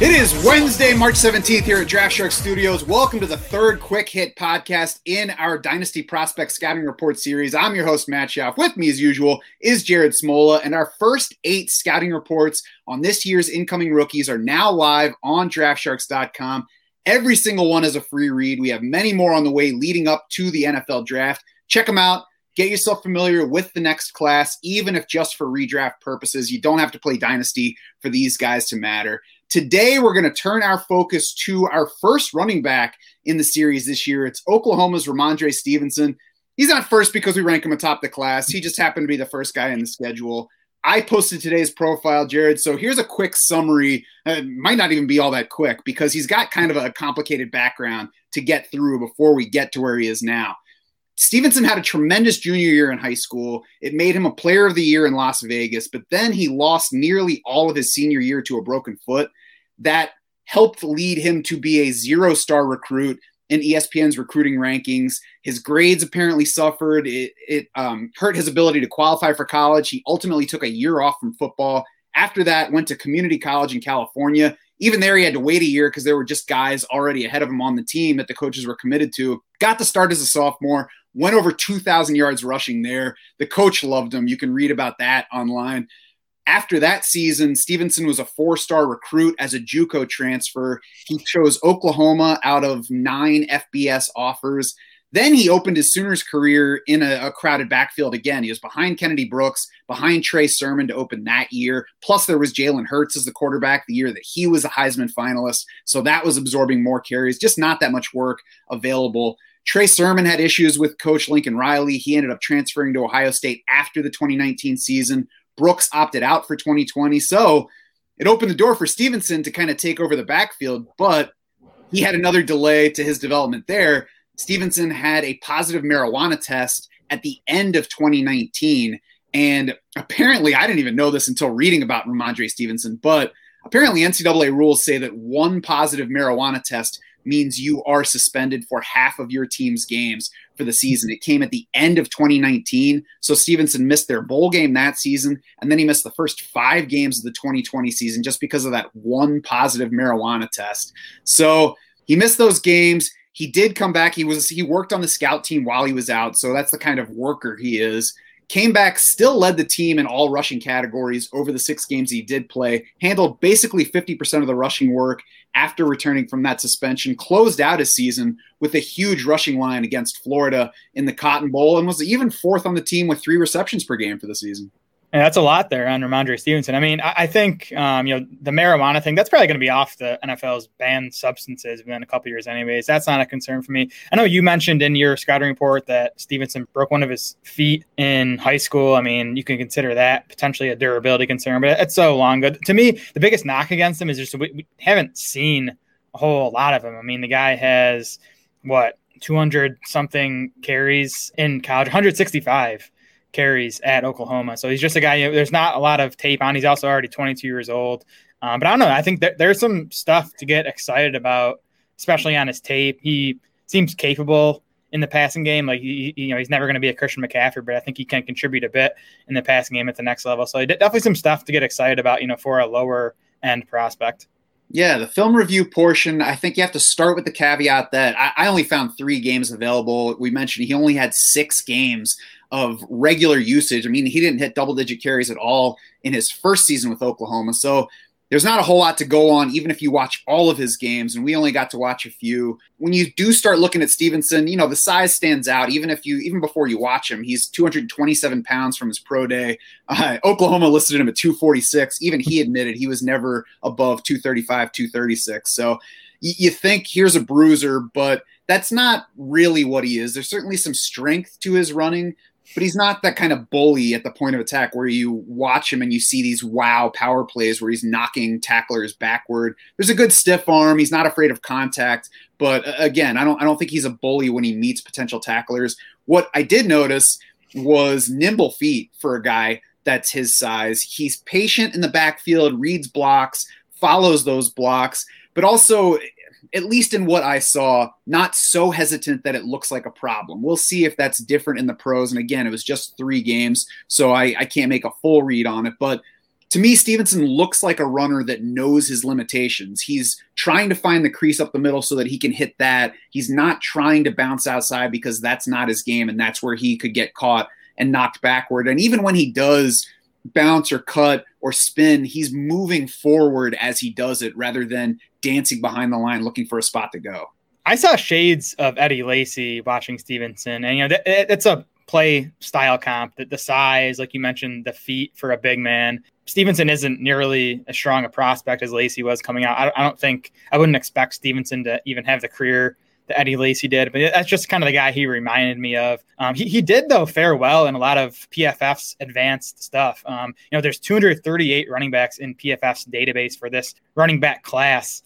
It is Wednesday, March 17th here at Draft Shark Studios. Welcome to the third Quick Hit podcast in our Dynasty Prospect Scouting Report series. I'm your host, Matt Schauf. With me, as usual, is Jared Smola. And our first eight scouting reports on this year's incoming rookies are now live on draftsharks.com. Every single one is a free read. We have many more on the way leading up to the NFL draft. Check them out. Get yourself familiar with the next class, even if just for redraft purposes. You don't have to play Dynasty for these guys to matter. Today, we're going to turn our focus to our first running back in the series this year. It's Oklahoma's Rhamondre Stevenson. He's not first because we rank him atop the class. He just happened to be the first guy in the schedule. I posted today's profile, Jared. So here's a quick summary. Uh, it might not even be all that quick because he's got kind of a complicated background to get through before we get to where he is now. Stevenson had a tremendous junior year in high school. It made him a player of the year in Las Vegas, but then he lost nearly all of his senior year to a broken foot. That helped lead him to be a zero star recruit in ESPN's recruiting rankings. His grades apparently suffered. It, it um, hurt his ability to qualify for college. He ultimately took a year off from football. After that, went to community college in California. Even there, he had to wait a year because there were just guys already ahead of him on the team that the coaches were committed to. Got to start as a sophomore, went over 2,000 yards rushing there. The coach loved him. You can read about that online. After that season, Stevenson was a four star recruit as a Juco transfer. He chose Oklahoma out of nine FBS offers. Then he opened his Sooners career in a, a, crowded backfield again. He was behind Kennedy Brooks, behind Trey Sermon to open that year. Plus, there was Jalen Hurts as the quarterback the year that he was a Heisman finalist. So that was absorbing more carries, just not that much work available. Trey Sermon had issues with coach Lincoln Riley. He ended up transferring to Ohio State after the 2019 season. Brooks opted out for 2020. So it opened the door for Stevenson to kind of take over the backfield, but he had another delay to his development there. Stevenson had a positive marijuana test at the end of 2019. And apparently, I didn't even know this until reading about Rhamondre Stevenson, but apparently, NCAA rules say that one positive marijuana test means you are suspended for half of your team's games for the season. It came at the end of 2019. So Stevenson missed their bowl game that season, and then he missed the first five games of the 2020 season just because of that one positive marijuana test. So he missed those games. He did come back. He was he worked on the scout team while he was out. So that's the kind of worker he is. Came back, still led the team in all rushing categories over the six games he did play, handled basically 50% of the rushing work after returning from that suspension, closed out his season with a huge rushing line against Florida in the Cotton Bowl, and was even fourth on the team with three receptions per game for the season. And that's a lot there on Rhamondre Stevenson. I mean, I, I think um, you know the marijuana thing. That's probably going to be off the NFL's banned substances within a couple years, anyways. That's not a concern for me. I know you mentioned in your scouting report that Stevenson broke one of his feet in high school. I mean, you can consider that potentially a durability concern, but it's so long. But to me, the biggest knock against him is just we, we haven't seen a whole lot of him. I mean, the guy has what 200 something carries in college, 165 carries at Oklahoma. So he's just a guy, you know, there's not a lot of tape on. He's also already 22 years old. Um, but I don't know. I think there's some stuff to get excited about, especially on his tape. He seems capable in the passing game. Like, he, you know, he's never going to be a Christian McCaffrey, but I think he can contribute a bit in the passing game at the next level. So definitely some stuff to get excited about, you know, for a lower end prospect. Yeah, the film review portion, I think you have to start with the caveat that I, I, only found three games available. We mentioned he only had six games of regular usage. I mean, he didn't hit double digit carries at all in his first season with Oklahoma. So there's not a whole lot to go on, even if you watch all of his games, and we only got to watch a few. When you do start looking at Stevenson, you know, the size stands out, even if you, even before you watch him. He's 227 pounds from his pro day. Uh, Oklahoma listed him at 246. Even he admitted he was never above 235, 236. So y- you think here's a bruiser, but that's not really what he is. There's certainly some strength to his running, but he's not that kind of bully at the point of attack where you watch him and you see these wow power plays where he's knocking tacklers backward. There's a good stiff arm. He's not afraid of contact, but uh, again, I don't I don't think he's a bully when he meets potential tacklers. What I did notice was nimble feet for a guy that's his size. He's patient in the backfield, reads blocks, follows those blocks, but also at least in what I saw, not so hesitant that it looks like a problem. We'll see if that's different in the pros. And again, it was just three games, so I, I can't make a full read on it. But to me, Stevenson looks like a runner that knows his limitations. He's trying to find the crease up the middle so that he can hit that. He's not trying to bounce outside because that's not his game, and that's where he could get caught and knocked backward. And even when he does bounce or cut or spin, he's moving forward as he does it rather than dancing behind the line looking for a spot to go. I saw shades of Eddie Lacy watching Stevenson, and you know it's a play style comp. That the size, like you mentioned, the feet for a big man. Stevenson isn't nearly as strong a prospect as Lacy was coming out. I, I don't think I wouldn't expect Stevenson to even have the career that Eddie Lacy did, but that's just kind of the guy he reminded me of. Um, he, he did though fare well in a lot of PFF's advanced stuff. Um, you know, there's 238 running backs in PFF's database for this running back class.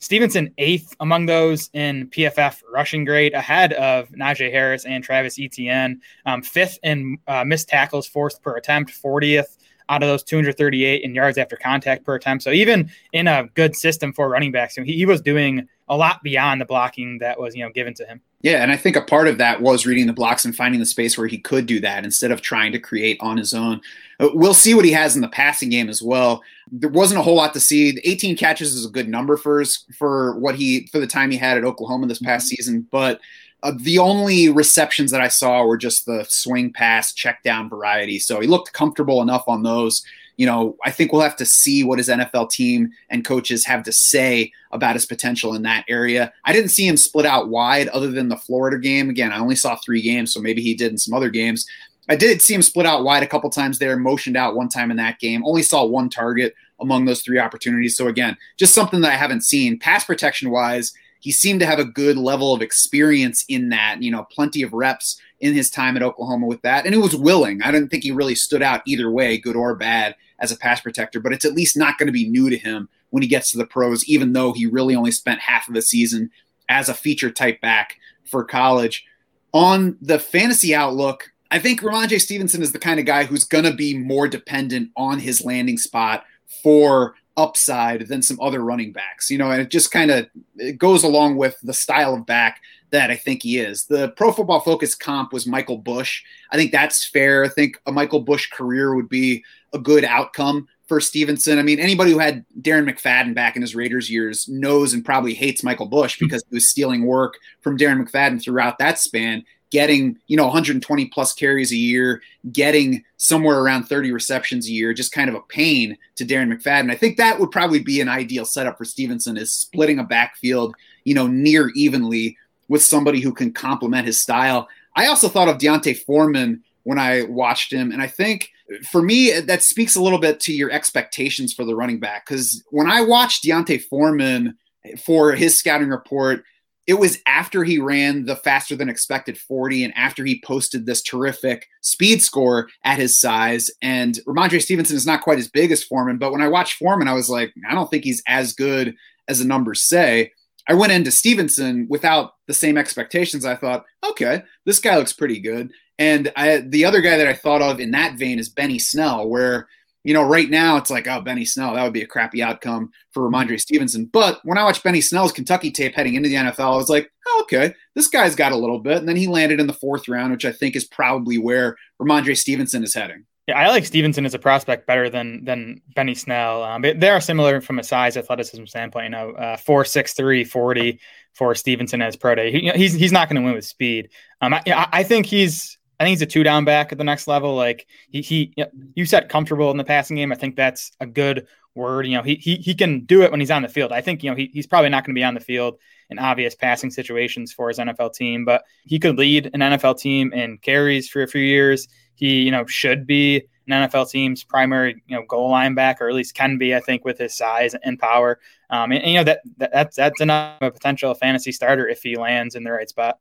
Stevenson eighth among those in PFF rushing grade, ahead of Najee Harris and Travis Etienne. Um, fifth in uh, missed tackles forced per attempt, 40th out of those 238 in yards after contact per attempt. So even in a good system for running backs, he, he was doing a lot beyond the blocking that was you know given to him. Yeah, and I think a part of that was reading the blocks and finding the space where he could do that instead of trying to create on his own. Uh, we'll see what he has in the passing game as well. There wasn't a whole lot to see. 18 catches is a good number for his, for what he for the time he had at Oklahoma this past mm-hmm. season, but uh, the only receptions that I saw were just the swing pass, check down variety. So he looked comfortable enough on those. You know, I think we'll have to see what his NFL team and coaches have to say about his potential in that area. I didn't see him split out wide other than the Florida game. Again, I only saw three games, so maybe he did in some other games. I did see him split out wide a couple times there, motioned out one time in that game. Only saw one target among those three opportunities. So again, just something that I haven't seen. Pass protection wise, he seemed to have a good level of experience in that, you know, plenty of reps in his time at Oklahoma with that. And he was willing. I didn't think he really stood out either way, good or bad, as a pass protector, but it's at least not going to be new to him when he gets to the pros, even though he really only spent half of the season as a feature type back for college. On the fantasy outlook, I think Rhamondre Stevenson is the kind of guy who's going to be more dependent on his landing spot for upside than some other running backs. You know, and it just kind of it goes along with the style of back that I think he is. The Pro Football Focus comp was Michael Bush. I think that's fair. I think a Michael Bush career would be a good outcome for Stevenson. I mean, anybody who had Darren McFadden back in his Raiders years knows and probably hates Michael Bush hmm. because he was stealing work from Darren McFadden throughout that span getting, you know, 120 plus carries a year, getting somewhere around 30 receptions a year, just kind of a pain to Darren McFadden. I think that would probably be an ideal setup for Stevenson is splitting a backfield, you know, near evenly with somebody who can complement his style. I also thought of D'Onta Foreman when I watched him. And I think for me, that speaks a little bit to your expectations for the running back. Because when I watched D'Onta Foreman for his scouting report, it was after he ran the faster than expected 40 and after he posted this terrific speed score at his size. And Rhamondre Stevenson is not quite as big as Foreman, but when I watched Foreman, I was like, I don't think he's as good as the numbers say. I went into Stevenson without the same expectations. I thought, okay, this guy looks pretty good. And I, the other guy that I thought of in that vein is Benny Snell, where you know, right now it's like, oh, Benny Snell, that would be a crappy outcome for Rhamondre Stevenson. But when I watched Benny Snell's Kentucky tape heading into the NFL, I was like, oh, okay, this guy's got a little bit. And then he landed in the fourth round, which I think is probably where Rhamondre Stevenson is heading. Yeah, I like Stevenson as a prospect better than than Benny Snell. Um, they are similar from a size athleticism standpoint. You know, uh, four six three forty for Stevenson as pro day. He, he's he's not going to win with speed. Um, I, I think he's I think he's a two down back at the next level. Like he, he you said comfortable in the passing game. I think that's a good word. You know, he, he, he can do it when he's on the field. I think, you know, he, he's probably not going to be on the field in obvious passing situations for his NFL team, but he could lead an NFL team in carries for a few years. He, you know, should be an NFL team's primary, you know, goal line back, or at least can be, I think, with his size and power. Um, and, and, you know, that, that that's, that's enough of a potential fantasy starter if he lands in the right spot.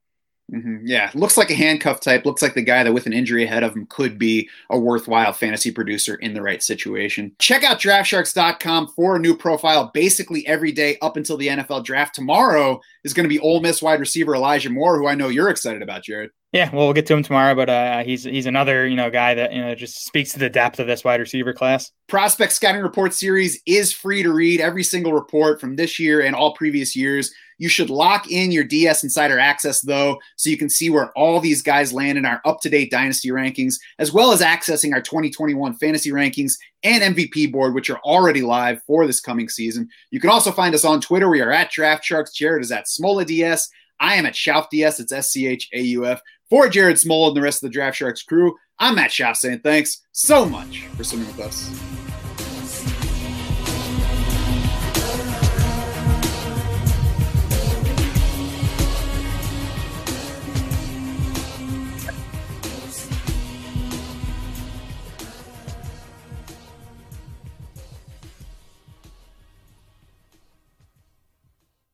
Mm-hmm. Yeah, looks like a handcuff type. Looks like the guy that with an injury ahead of him could be a worthwhile fantasy producer in the right situation. Check out draftsharks.com for a new profile basically every day up until the NFL draft. Tomorrow is going to be Ole Miss wide receiver Elijah Moore, who I know you're excited about, Jared. Yeah, well, we'll get to him tomorrow, but uh, he's he's another you know guy that you know just speaks to the depth of this wide receiver class. Prospect Scouting Report series is free to read. Every single report from this year and all previous years. You should lock in your DS Insider access though, so you can see where all these guys land in our up to date dynasty rankings, as well as accessing our 2021 fantasy rankings and MVP board, which are already live for this coming season. You can also find us on Twitter. We are at Draft Sharks. Jared is at Smola DS. I am at Schauf DS. It's S C H A U F. For Jared Smola and the rest of the Draft Sharks crew, I'm Matt Schauf saying thanks so much for swimming with us.